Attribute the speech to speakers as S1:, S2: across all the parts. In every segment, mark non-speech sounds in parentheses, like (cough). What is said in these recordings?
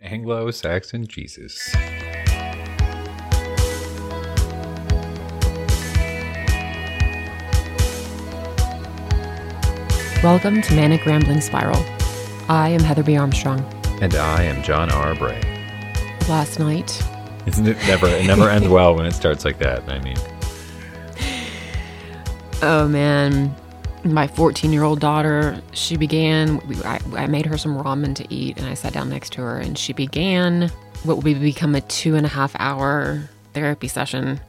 S1: today.
S2: Anglo-Saxon Jesus.
S3: Welcome to Manic Rambling Spiral. I am Heather B. Armstrong.
S2: And I am John R. Bray.
S3: Last night,
S2: Isn't it never? It never ends (laughs) well when it starts like that. I mean,
S3: oh man, my 14 year old daughter, she began, I, I made her some ramen to eat, and I sat down next to her, and she began what would become a two and a half hour therapy session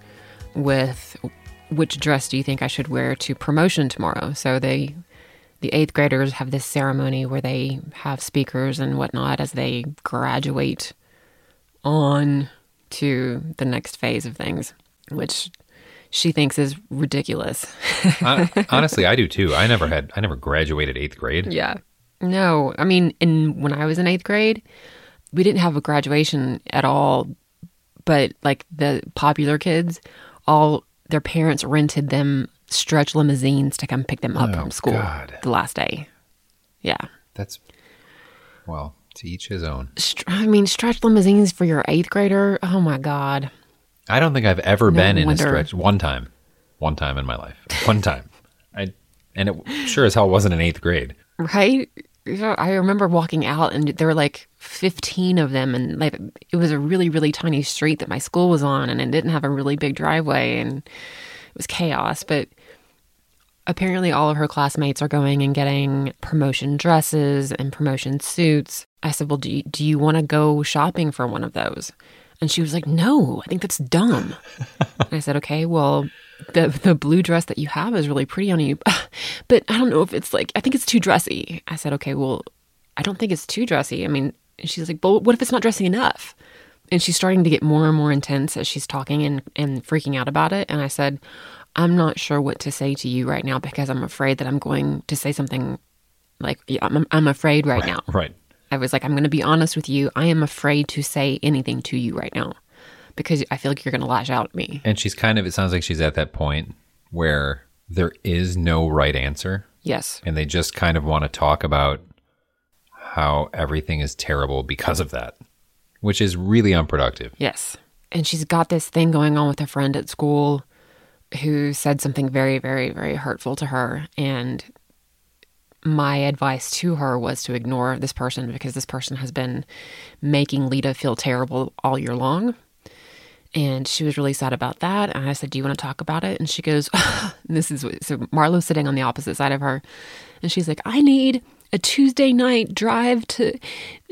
S3: with which dress do you think I should wear to promotion tomorrow? So they, the eighth graders have this ceremony where they have speakers and whatnot as they graduate on to the next phase of things, which she thinks is ridiculous. (laughs) (laughs)
S2: Honestly, I do too. I never had. I never graduated eighth grade.
S3: yeah. No, I mean, in when I was in eighth grade, we didn't have a graduation at all, but like the popular kids, all their parents rented them stretch limousines to come pick them up
S2: Oh,
S3: from school
S2: God.
S3: the last day. Yeah.
S2: That's well, to each his own.
S3: I mean, stretch limousines for your eighth grader. Oh my God.
S2: I don't think I've ever
S3: No
S2: been in a
S3: wonder.
S2: stretch. One time, one time in my life. One time. I and it sure as hell wasn't in eighth grade.
S3: Right? I remember walking out and there were like 15 of them and like it was a really really tiny street that my school was on and it didn't have a really big driveway and it was chaos, but apparently all of her classmates are going and getting promotion dresses and promotion suits. I said, "Well, do you, do you want to go shopping for one of those?" And she was like, "No, I think that's dumb." And I said, "Okay, well, the the blue dress that you have is really pretty on you, (laughs) but I don't know if it's like I think it's too dressy." I said, "Okay, well, I don't think it's too dressy. I mean," and she's like, "But what if it's not dressy enough?" And she's starting to get more and more intense as she's talking and and freaking out about it. And I said, "I'm not sure what to say to you right now because I'm afraid that I'm going to say something like yeah, I'm I'm afraid right now."
S2: Right.
S3: I was like, I'm going to be honest with you. I am afraid to say anything to you right now because I feel like you're going to lash out at me.
S2: And she's kind of. It sounds like she's at that point where there is no right answer,
S3: Yes.
S2: and they just kind of want to talk about how everything is terrible because of that, which is really unproductive.
S3: Yes. And she's got this thing going on with a friend at school who said something very, very, very hurtful to her. And my advice to her was to ignore this person because this person has been making Leta feel terrible all year long. And she was really sad about that. And I said, Do you want to talk about it? And she goes, (laughs) This is so Marlo's sitting on the opposite side of her. And she's like, I need a Tuesday night drive to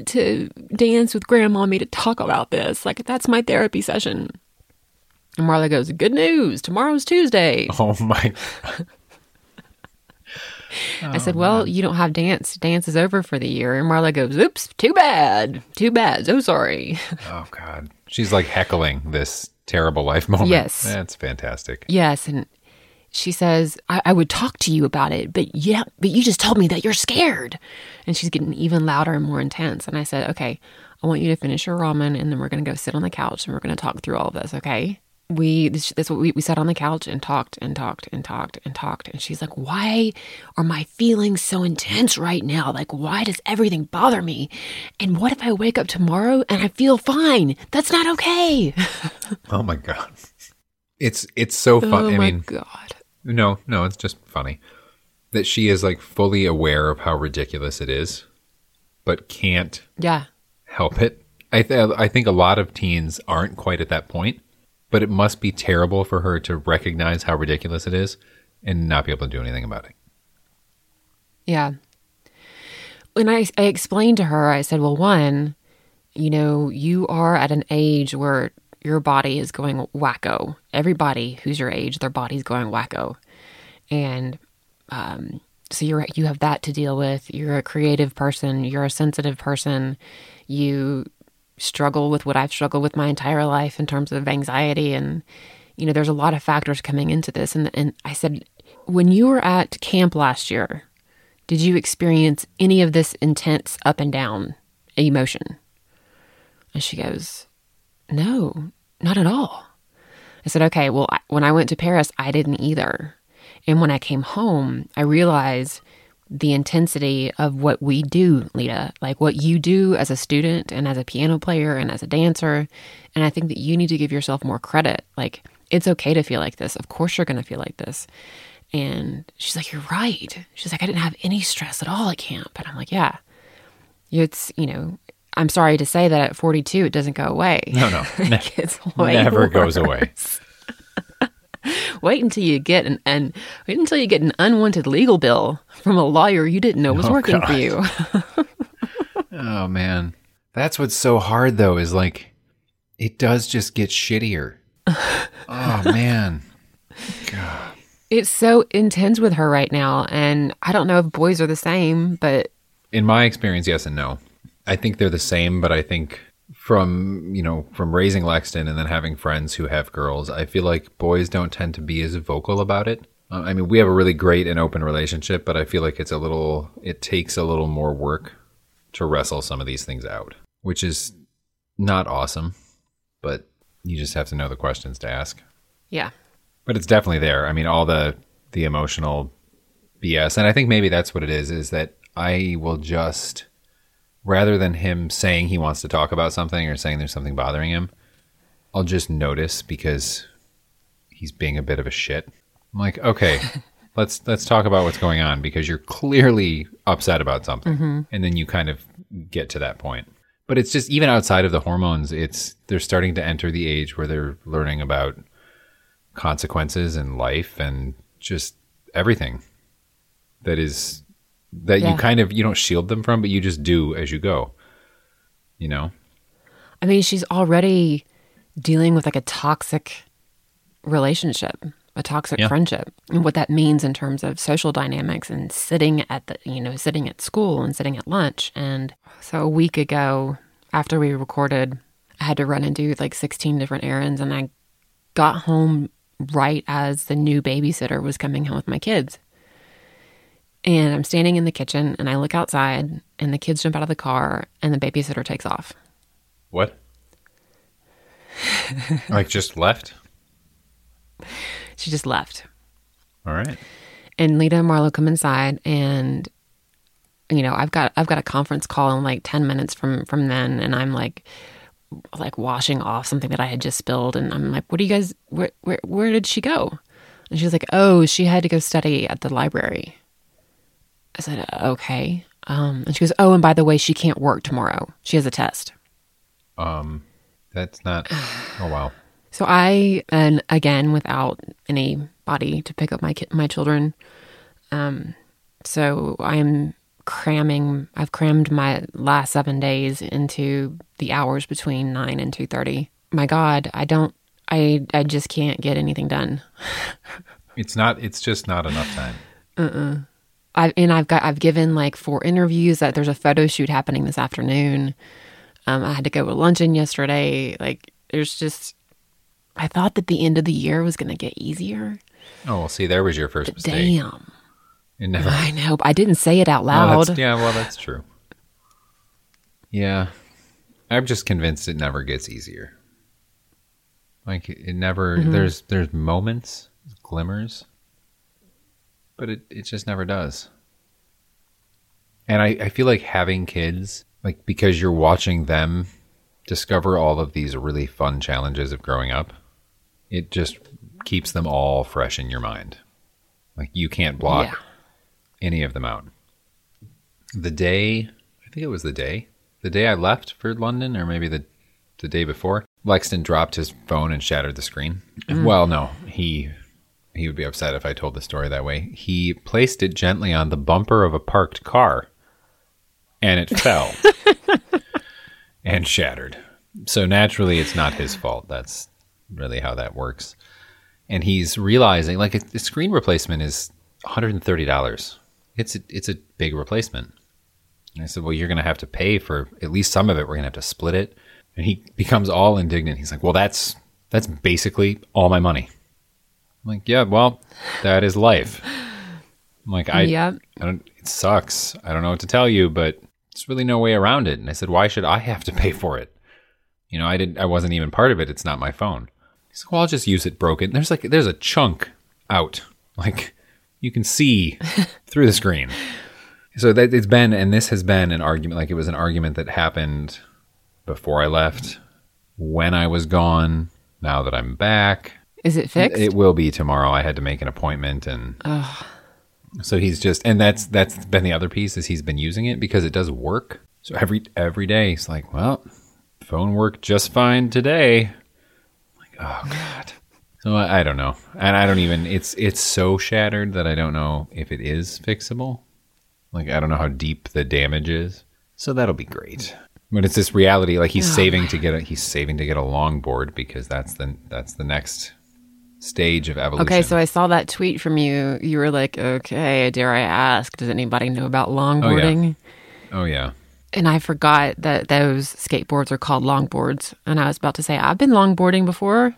S3: to dance with Grandma grandmommy to talk about this. Like that's my therapy session. And Marlo goes, Good news, tomorrow's Tuesday.
S2: Oh my!
S3: I said, Well, you don't have dance. Dance is over for the year. And Marlo goes, Oops, too bad. Too bad. So sorry. (laughs)
S2: Oh god! She's like heckling this terrible life moment.
S3: Yes.
S2: that's fantastic.
S3: Yes, and she says, I, I would talk to you about it, but yeah, but you just told me that you're scared. And she's getting even louder and more intense. And I said, Okay, I want you to finish your ramen and then we're gonna go sit on the couch and we're gonna talk through all of this, okay? We this, that's what we, we sat on the couch and talked and talked and talked and talked. And she's like, Why are my feelings so intense right now? Like, why does everything bother me? And what if I wake up tomorrow and I feel fine? That's not okay. (laughs)
S2: Oh my god! It's it's so fun.
S3: oh
S2: I
S3: my
S2: mean,
S3: god.
S2: no, no, it's just funny that she is like fully aware of how ridiculous it is, but can't
S3: Yeah.
S2: help it. I th- I think a lot of teens aren't quite at that point, but it must be terrible for her to recognize how ridiculous it is and not be able to do anything about it.
S3: Yeah. When I, I explained to her, I said, well, one, you know, you are at an age where your body is going wacko. Everybody who's your age, their body's going wacko. And um, so you're you have that to deal with. You're a creative person. You're a sensitive person. You struggle with what I've struggled with my entire life in terms of anxiety. And you know there's a lot of factors coming into this. And and I said when you were at camp last year did you experience any of this intense up and down emotion? And she goes no not at all. I said okay well I, when I went to Paris I didn't either. And when I came home I realized the intensity of what we do, Leta, like what you do as a student and as a piano player and as a dancer. And I think that you need to give yourself more credit. Like, it's okay to feel like this. Of course, you're going to feel like this. And she's like, You're right. She's like, I didn't have any stress at all at camp. And I'm like, Yeah. It's, you know, I'm sorry to say that at 42, it doesn't go away.
S2: No, no. (laughs)
S3: Ne-
S2: never worse. goes away. (laughs) (laughs)
S3: wait until you get an and wait until you get an unwanted legal bill from a lawyer you didn't know was oh, working God. for you. (laughs) (laughs)
S2: oh man. That's what's so hard though is like it does just get shittier. oh man.
S3: God. It's so intense with her right now and I don't know if boys are the same, but
S2: in my experience yes and no. I think they're the same, but I think from you know from raising Lexton and then having friends who have girls, I feel like boys don't tend to be as vocal about it. Uh, I mean, we have a really great and open relationship, but I feel like it's a little it takes a little more work to wrestle some of these things out, which is not awesome, but you just have to know the questions to ask.
S3: Yeah.
S2: But it's definitely there. I mean, all the the emotional BS, and I think maybe that's what it is is that I will just rather than him saying he wants to talk about something or saying there's something bothering him, I'll just notice because he's being a bit of a shit. I'm like, okay, (laughs) let's let's talk about what's going on because you're clearly upset about something, mm-hmm. and then you kind of get to that point. But it's just even outside of the hormones, it's they're starting to enter the age where they're learning about consequences in life and just everything that is that yeah. you kind of you don't shield them from, but you just do as you go. You know?
S3: I mean, she's already dealing with like a toxic relationship, a toxic yeah. friendship, and what that means in terms of social dynamics and sitting at the, you know, sitting at school and sitting at lunch. And so a week ago, after we recorded, I had to run and do like 16 different errands, and I got home right as the new babysitter was coming home with my kids. And I'm standing in the kitchen and I look outside and the kids jump out of the car and the babysitter takes off.
S2: What? (laughs) like just left?
S3: She just left.
S2: All right.
S3: And Leta and Marlo come inside and you know, I've got I've got a conference call in like 10 minutes from from then and I'm like like washing off something that I had just spilled and I'm like, "What do you guys where where where did she go?" And she's like, "Oh, she had to go study at the library." I said, okay. Um, and she goes, oh, and by the way, she can't work tomorrow. She has a test.
S2: Um, that's not. Oh wow.
S3: So I, and again, without anybody to pick up my my children, um, so I'm cramming. I've crammed my last seven days into the hours between nine and two thirty. My God, I don't. I I just can't get anything done. (laughs)
S2: it's not. It's just not enough time. Uh.
S3: Uh-uh. I and I've got I've given like four interviews. That there's a photo shoot happening this afternoon. Um, I had to go to luncheon yesterday. Like there's just, I thought that the end of the year was going to get easier.
S2: Oh, well, see, there was your first mistake.
S3: Damn. It never. I know. I didn't say it out loud.
S2: Well, yeah, well, that's true. Yeah, I'm just convinced it never gets easier. Like it never. Mm-hmm. There's there's moments, glimmers, but it, it just never does. And I, I feel like having kids, like because you're watching them discover all of these really fun challenges of growing up, it just keeps them all fresh in your mind. Like you can't block yeah. any of them out. The day, I think it was the day, the day I left for London, or maybe the the day before, Lexton dropped his phone and shattered the screen. Mm. Well, no, he he would be upset if I told the story that way. He placed it gently on the bumper of a parked car and it (laughs) fell and shattered. So naturally, it's not his fault. That's really how that works. And he's realizing like a, a screen replacement is $130. it's a, it's a big replacement. And I said, well, you're going to have to pay for at least some of it. We're going to have to split it. And he becomes all indignant. He's like, well, that's that's basically all my money. I'm like, yeah, well, that is life. I'm like, I,
S3: Yep.
S2: I don't, it sucks. I don't know what to tell you, but there's really no way around it. And I said, why should I have to pay for it? You know, I didn't, I wasn't even part of it. It's not my phone. He's like, well, I'll just use it broken. There's like, there's a chunk out. Like you can see (laughs) through the screen. So that it's been, and this has been an argument, like it was an argument that happened before I left, when I was gone, now that I'm back.
S3: Is it fixed?
S2: It will be tomorrow. I had to make an appointment and so he's just and that's that's been the other piece is he's been using it because it does work. So every every day he's like, Well, phone worked just fine today. I'm like, oh God. So I, I don't know. And I don't even it's it's so shattered that I don't know if it is fixable. Like I don't know how deep the damage is. So that'll be great. But it's this reality like he's oh, saving to get a he's saving to get a longboard because that's the that's the next stage of evolution.
S3: okay, so I saw that tweet from you. You were like, okay, dare I ask, does anybody know about oh, longboarding?
S2: Oh yeah.
S3: And I forgot that those skateboards are called longboards. And I was about to say, I've been longboarding before.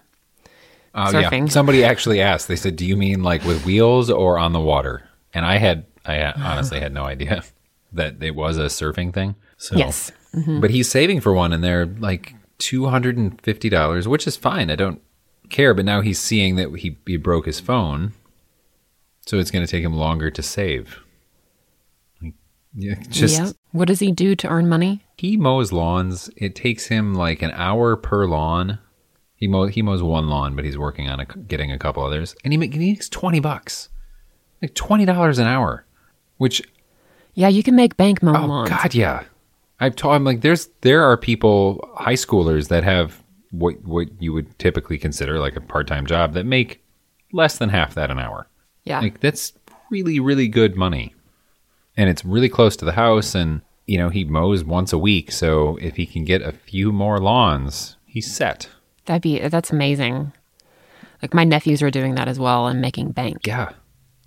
S2: Oh yeah.
S3: Surfing.
S2: Somebody actually asked. They said, "Do you mean like with wheels or on the water?" And I had, I honestly had no idea (laughs) that it was a surfing thing. So,
S3: Yes. Mm-hmm.
S2: But he's saving for one, and they're like two hundred and fifty dollars, which is fine. I don't care. But now he's seeing that he he broke his phone, so it's going to take him longer to save. Like, yeah, (laughs) just.
S3: What does he do to earn money?
S2: he mows lawns. It takes him like an hour per lawn. He mow, he mows one lawn, but he's working on a, getting a couple others, and he, make, he makes twenty bucks, like twenty dollars an hour, which
S3: Yeah, you can make bank mow
S2: oh
S3: lawns.
S2: god, yeah. I've told him like there's there are people high schoolers that have what what you would typically consider like a part time job that make less than half that an hour.
S3: Yeah.
S2: Like that's really, really good money. And it's really close to the house and you know, he mows once a week, so if he can get a few more lawns, he's set.
S3: That'd be that's amazing. Like my nephews are doing that as well and making bank.
S2: Yeah.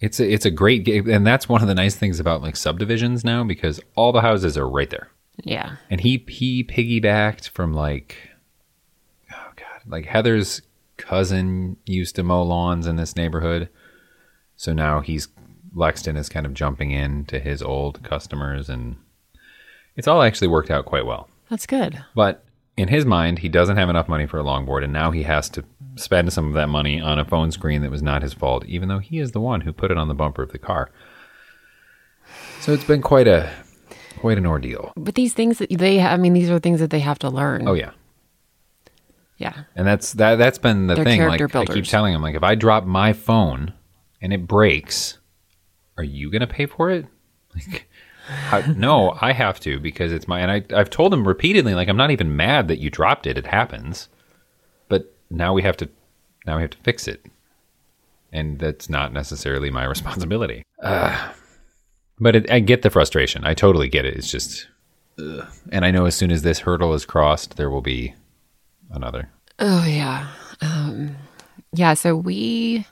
S2: It's a, it's a great game and that's one of the nice things about like subdivisions now because all the houses are right there.
S3: Yeah.
S2: And he he piggybacked from like like Heather's cousin used to mow lawns in this neighborhood. So now he's Lexton is kind of jumping in to his old customers and it's all actually worked out quite well.
S3: That's good.
S2: But in his mind, he doesn't have enough money for a longboard and now he has to spend some of that money on a phone screen that was not his fault, even though he is the one who put it on the bumper of the car. So it's been quite a quite an ordeal.
S3: But these things that they I mean these are things that they have to learn.
S2: Oh yeah.
S3: Yeah.
S2: And that's that that's been the
S3: They're
S2: thing. Like
S3: character
S2: I keep telling him, like if I drop my phone and it breaks, are you gonna pay for it? (laughs) Like how, no, I have to because it's my and I I've told him repeatedly, like I'm not even mad that you dropped it. It happens. But now we have to now we have to fix it. And that's not necessarily my (laughs) responsibility. Uh, but it, I get the frustration. I totally get it. It's just ugh. and I know as soon as this hurdle is crossed, there will be another.
S3: Oh yeah. Um yeah, so we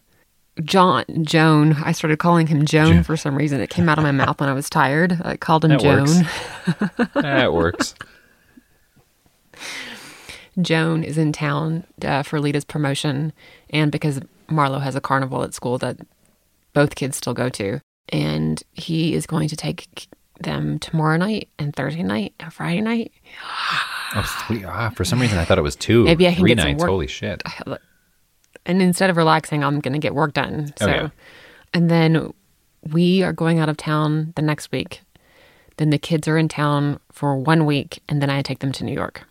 S3: John Joan, I started calling him Joan for some reason. It came out of my mouth when I was tired. I called him
S2: That
S3: Joan.
S2: works. (laughs) that works.
S3: Joan is in town uh, for Leta's promotion, and because Marlo has a carnival at school that both kids still go to, and he is going to take them tomorrow night and Thursday night and Friday night.
S2: Oh, three, ah, for some reason, I thought it was two.
S3: Maybe I can
S2: three
S3: get some
S2: nights.
S3: work-
S2: Holy shit!
S3: And instead of relaxing, I'm going to get work done. So,
S2: Oh, yeah.
S3: and then we are going out of town the next week. Then the kids are in town for one week, and then I take them to New York.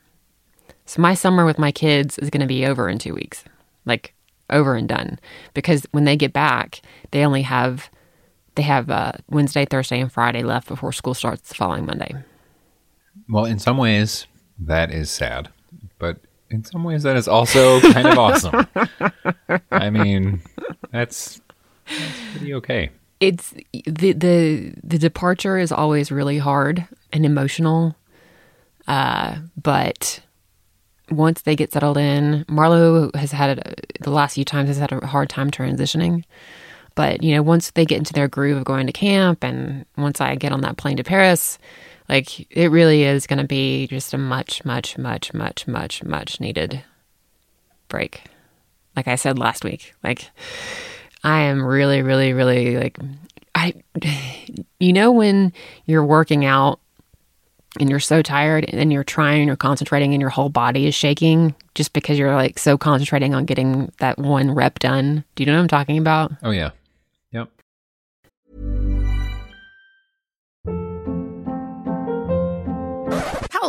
S3: So my summer with my kids is going to be over in two weeks, like over and done. Because when they get back, they only have they have uh, Wednesday, Thursday, and Friday left before school starts the following Monday.
S2: Well, in some ways, that is sad, but in some ways, that is also kind of awesome. I mean, that's that's pretty okay.
S3: it's the the the departure is always really hard and emotional uh but once they get settled in marlo has had it the last few times has had a hard time transitioning But, you know, once they get into their groove of going to camp and once I get on that plane to Paris, like it really is going to be just a much, much, much, much, much, much needed break. Like I said last week, like I am really, really, really like, I, (sighs) you know, when you're working out and you're so tired and you're trying, you're concentrating and your whole body is shaking just because you're like so concentrating on getting that one rep done. Do you know what I'm talking about?
S2: Oh yeah.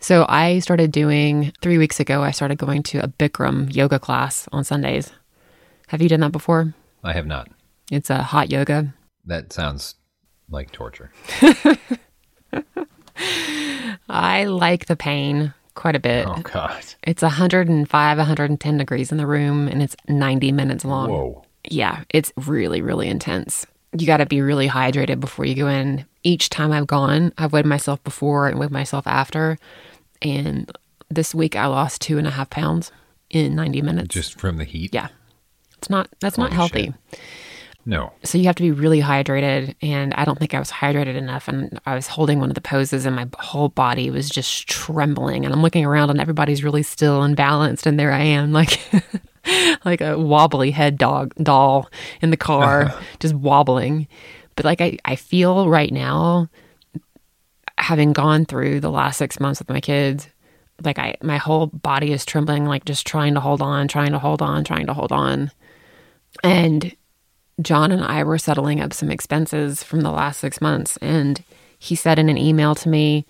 S3: So I started doing three weeks ago. I started going to a Bikram yoga class on Sundays. Have you done that before?
S2: I have not.
S3: It's a hot yoga.
S2: That sounds like torture. (laughs)
S3: I like the pain quite a bit.
S2: Oh God.
S3: It's 105, 110 degrees in the room, and it's 90 minutes long.
S2: Whoa.
S3: Yeah, it's really, really intense. You got to be really hydrated before you go in. Each time I've gone, I've weighed myself before and weighed myself after. And this week I lost two and a half pounds in 90 minutes.
S2: Just from the heat?
S3: yeah. It's not, that's not healthy.
S2: shit. No.
S3: So you have to be really hydrated. And I don't think I was hydrated enough. And I was holding one of the poses and my whole body was just trembling. And I'm looking around and everybody's really still and balanced. And there I am, (laughs) like, like a wobbly head dog doll in the car, (laughs) just wobbling. But like, I, I feel right now, having gone through the last six months with my kids, like I, my whole body is trembling, like just trying to hold on, trying to hold on, trying to hold on. And John and I were settling up some expenses from the last six months. And he said in an email to me,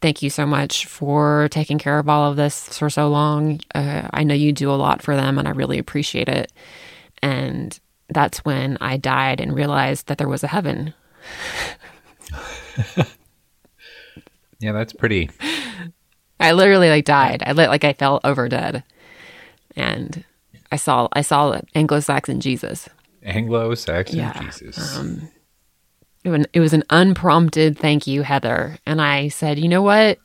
S3: Thank you so much for taking care of all of this for so long. Uh, I know you do a lot for them, and I really appreciate it. And that's when I died and realized that there was a heaven. (laughs)
S2: Yeah, that's pretty.
S3: I literally like died. I lit like I fell over dead, and I saw I saw Anglo-Saxon Jesus.
S2: Anglo-Saxon
S3: Yeah,
S2: Jesus.
S3: Um, it was, it was an unprompted thank you, Heather. And I said, you know what?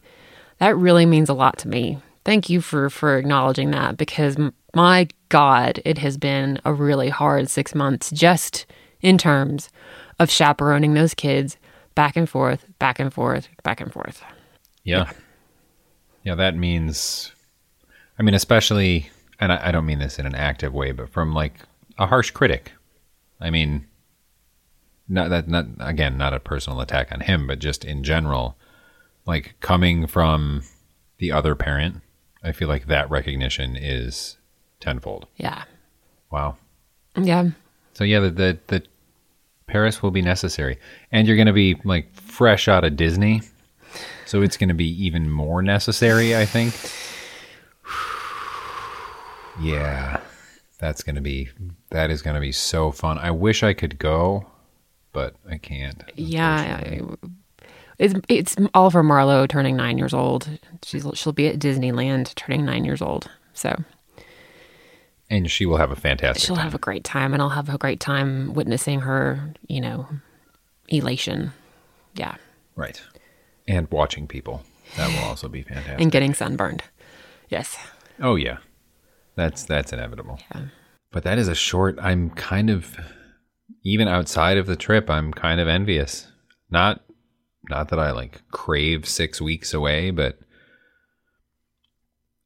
S3: That really means a lot to me. Thank you for for acknowledging that because my God, it has been a really hard six months just in terms of chaperoning those kids back and forth, back and forth, back and forth.
S2: yeah. Yeah, that means, I mean, especially, and I, I don't mean this in an active way, but from like a harsh critic. I mean, not that, not again, not a personal attack on him, but just in general, like coming from the other parent, I feel like that recognition is tenfold.
S3: Yeah.
S2: Wow.
S3: Yeah.
S2: So yeah, the the, the Paris will be necessary, and you're going to be like fresh out of Disney, so it's going to be even more necessary. I think. (sighs) Yeah, that's going to be that is going to be so fun. I wish I could go, but I can't.
S3: Yeah. I- It's, it's Oliver Marlo turning nine years old. She's, she'll be at Disneyland turning nine years old. So
S2: And she will have a fantastic.
S3: she'll
S2: time.
S3: have a great time, and I'll have a great time witnessing her, you know, elation. Yeah.
S2: right, and watching people. That will also be fantastic.
S3: And getting sunburned. Yes.
S2: Oh yeah, that's that's inevitable. But that is a short. I'm kind of even outside of the trip. I'm kind of envious. Not not that I like crave six weeks away, but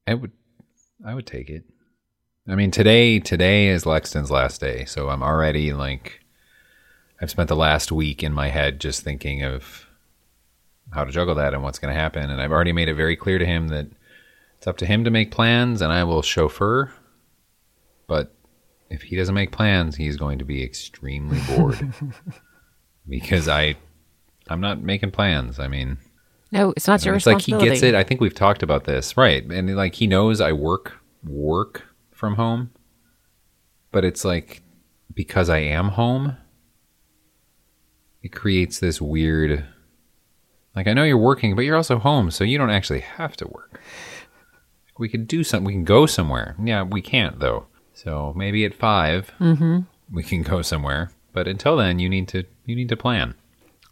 S2: I would I would take it. I mean today today is Lexton's last day, so I'm already like I've spent the last week in my head just thinking of how to juggle that and what's going to happen. And I've already made it very clear to him that it's up to him to make plans and I will chauffeur. But if he doesn't make plans, he's going to be extremely bored (laughs) because I, I'm not making plans. I mean,
S3: No, it's not your
S2: it's like he gets it. I think we've talked about this, right? And like he knows I work work from home, but it's like because I am home, it creates this weird. Like I know you're working, but you're also home, so you don't actually have to work. We could do something. We can go somewhere. Yeah, we can't though. So maybe at 5
S3: Mm-hmm.
S2: we can go somewhere. But until then, you need to you need to plan.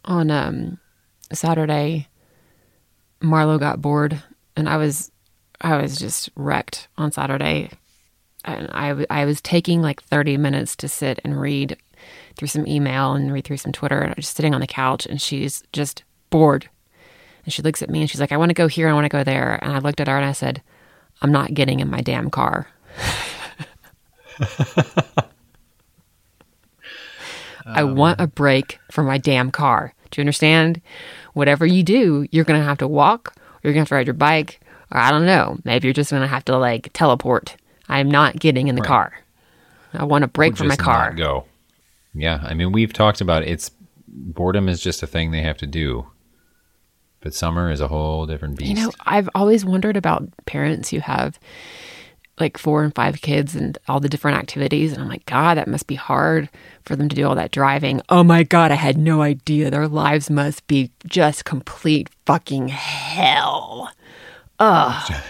S3: on um Saturday Marlo got bored and I was I was just wrecked on Saturday and I I was taking like 30 minutes to sit and read through some email and read through some Twitter and I was just sitting on the couch and she's just bored and she looks at me and she's like I want to go here I want to go there and I looked at her and I said I'm not getting in my damn car (laughs) I oh, want a break from my damn car. Do you understand? Whatever you do, you're going to have to walk or you're going to have to ride your bike or I don't know. Maybe you're just going to have to like teleport. I'm not getting in the car. I want a break from my car.
S2: go. Yeah, I mean we've talked about it's boredom is just a thing they have to do. But summer is a whole different beast.
S3: You know, I've always wondered about parents who have like four and five kids and all the different activities. And I'm like, God, that must be hard for them to do all that driving. Oh my God, I had no idea. Their lives must be just complete fucking hell. Ugh. (laughs)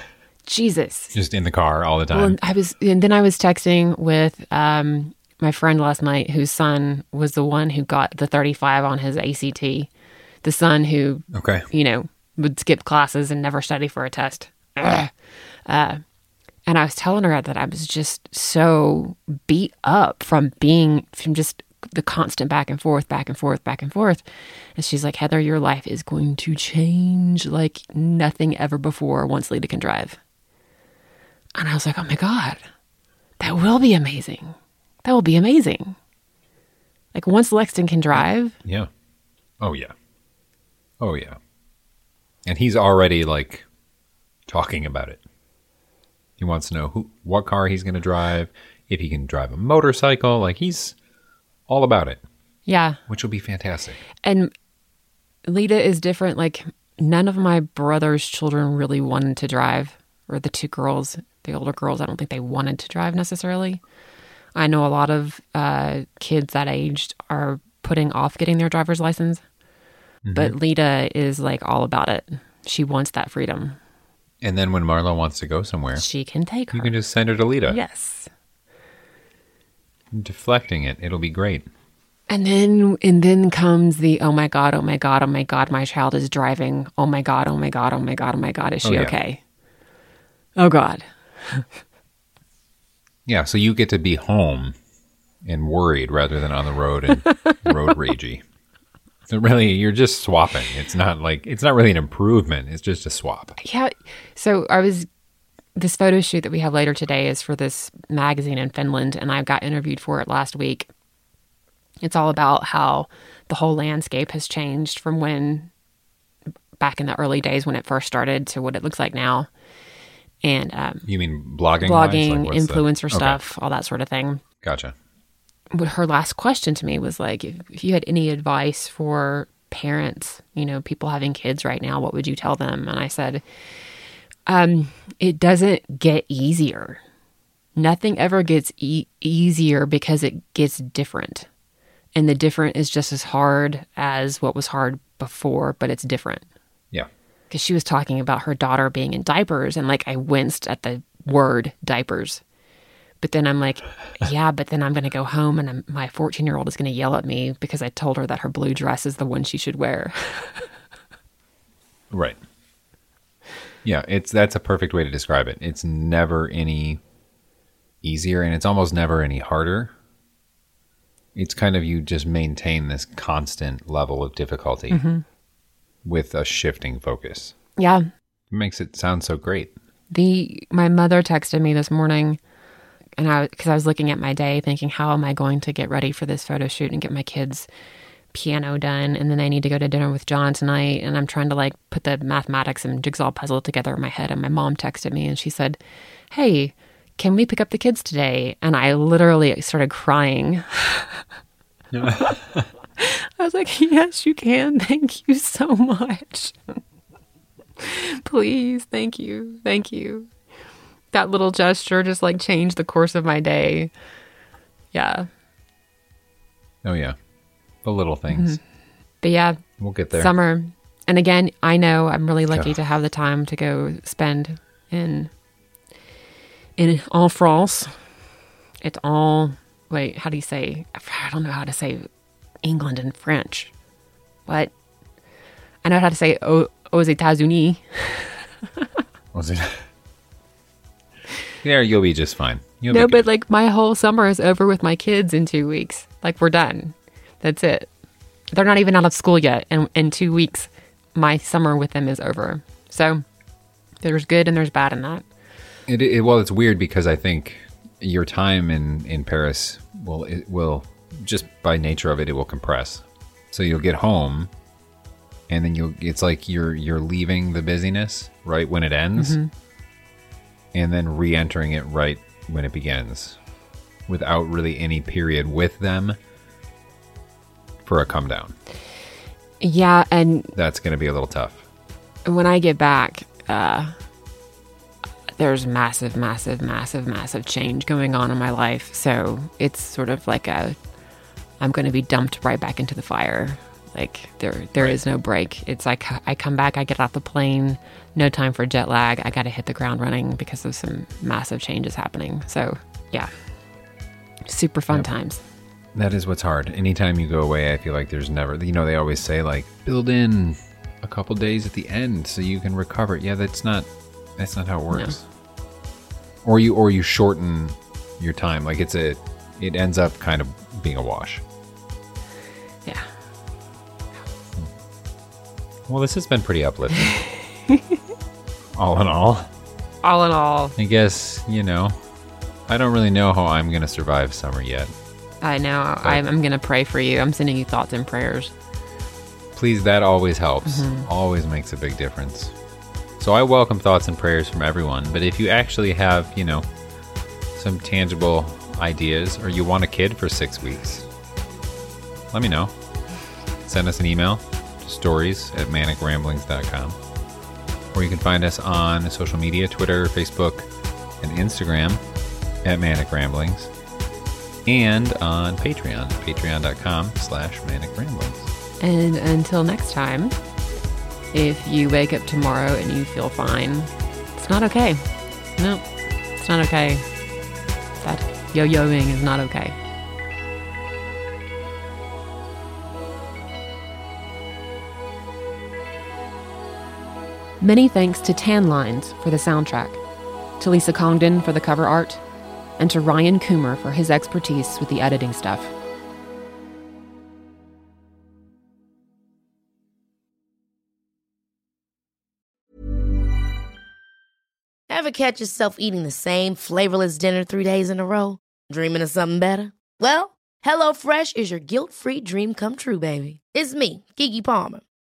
S3: Jesus.
S2: just in the car all the time.
S3: Well, and I was, and then I was texting with um, my friend last night, whose son was the one who got the 35 on his ACT. The son who
S2: okay.
S3: you know, would skip classes and never study for a test. Uh, and I was telling her that I was just so beat up from being, from just the constant back and forth, back and forth, back and forth. And she's like, Heather, your life is going to change like nothing ever before once Leta can drive. And I was like, oh my God, that will be amazing. That will be amazing. Like once Lexton can drive,
S2: Yeah. Oh yeah. Oh yeah. And he's already like talking about it. He wants to know who what car he's going to drive, if he can drive a motorcycle, like he's all about it,
S3: yeah,
S2: which will be fantastic.
S3: and Leta is different. Like none of my brother's children really wanted to drive, or the two girls, the older girls. I don't think they wanted to drive necessarily. I know a lot of uh, kids that aged are putting off getting their driver's license, but Leta is like all about it. She wants that freedom.
S2: And then when Marlo wants to go somewhere,
S3: She can take her.
S2: you can just send her to Leta.
S3: yes.
S2: Deflecting it. It'll be great.
S3: And then and then comes the oh my god, oh my god, oh my god, my child is driving. Oh my god, oh my god, oh my god, oh my god, is she
S2: Oh, yeah.
S3: okay? Oh god. (laughs)
S2: Yeah, so you get to be home and worried rather than on the road and (laughs) road ragey. So really, you're just swapping. It's not like it's not really an improvement. It's just a swap.
S3: Yeah. So I was this photo shoot that we have later today is for this magazine in Finland and I got interviewed for it last week. It's all about how the whole landscape has changed from when back in the early days when it first started to what it looks like now. And um,
S2: You mean blogging?
S3: blogging,
S2: Like,
S3: influencer
S2: Okay,
S3: stuff, all that sort of thing.
S2: Gotcha.
S3: But her last question to me was like, if, if you had any advice for parents, you know, people having kids right now, what would you tell them? And I said, um, it doesn't get easier. Nothing ever gets e- easier because it gets different. And the different is just as hard as what was hard before, but it's different. Because she was talking about her daughter being in diapers and like I winced at the word diapers. But then I'm like, (laughs) yeah, but then I'm going to go home and I'm, my 14 year old is going to yell at me because I told her that her blue dress is the one she should wear. (laughs)
S2: Right. Yeah, it's that's a perfect way to describe it. It's never any easier and it's almost never any harder. It's kind of you just maintain this constant level of difficulty mm-hmm. With a shifting focus.
S3: yeah.
S2: It makes it sound so great.
S3: The my mother texted me this morning and I because I was looking at my day, thinking, how am I going to get ready for this photo shoot and get my kids piano done, and then I need to go to dinner with John tonight, and I'm trying to like put the mathematics and jigsaw puzzle together in my head. And my mom texted me, and she said, "Hey." Can we pick up the kids today? And I literally started crying. (laughs) (laughs) (laughs) I was like, Yes, you can. (laughs) Thank you so much. Please, thank you. Thank you. That little gesture just like changed the course of my day. Yeah.
S2: Oh yeah, the little things. Mm-hmm.
S3: But yeah,
S2: We'll get there.
S3: summer. And again, I know I'm really lucky to have the time to go spend in in en France. It's all wait, how do you say? I don't know how to say England in French. What? I know how to say aux, aux États-Unis. (laughs)
S2: Was it? (laughs) there, you'll be just fine. You'll
S3: No, but like my whole summer is over with my kids in two weeks. Like we're done. That's it. They're not even out of school yet. And in two weeks, my summer with them is over. So there's good and there's bad in that.
S2: It, it well, it's weird because I think your time in in Paris will it will just by nature of it it will compress. So you'll get home, and then you'll it's like you're you're leaving the busyness right when it ends, and then re-entering it right when it begins, without really any period with them for a come down.
S3: Yeah. And
S2: That's going to be a little tough.
S3: when I get back, uh, there's massive, massive, massive, massive change going on in my life. So it's sort of like a, I'm going to be dumped right back into the fire. Like there, there is no break. It's like I come back, I get off the plane, no time for jet lag. I got to hit the ground running because of some massive changes happening. So yeah, super fun times.
S2: That is what's hard. Anytime you go away, I feel like there's never, you know, they always say like build in a couple days at the end so you can recover. Yeah, that's not, that's not how it works. Or you, or you shorten your time. Like it's a, it ends up kind of being a wash.
S3: Yeah.
S2: Well, this has been pretty uplifting. (laughs) all in all,
S3: All in all,
S2: I guess, you know, I don't really know how I'm going to survive summer yet.
S3: I know I'm, I'm going to pray for you. I'm sending you thoughts and prayers.
S2: please that always helps mm-hmm. always makes a big difference so i welcome thoughts and prayers from everyone but if you actually have you know some tangible ideas or you want a kid for six weeks let me know send us an email to stories at manicramblings.com or you can find us on social media twitter facebook and instagram at manic ramblings and on patreon patreon.com slash manic ramblings
S3: And until next time, if you wake up tomorrow and you feel fine, it's not okay. No, it's not okay. That yo yoing is not okay. Many thanks to Tan Lines for the soundtrack, to Lisa Congdon for the cover art, and to Ryan Coomer for his expertise with the editing stuff.
S4: Ever catch yourself eating the same flavorless dinner three days in a row? Dreaming of something better? Well, HelloFresh is your guilt free dream come true, baby. It's me, Keke Palmer.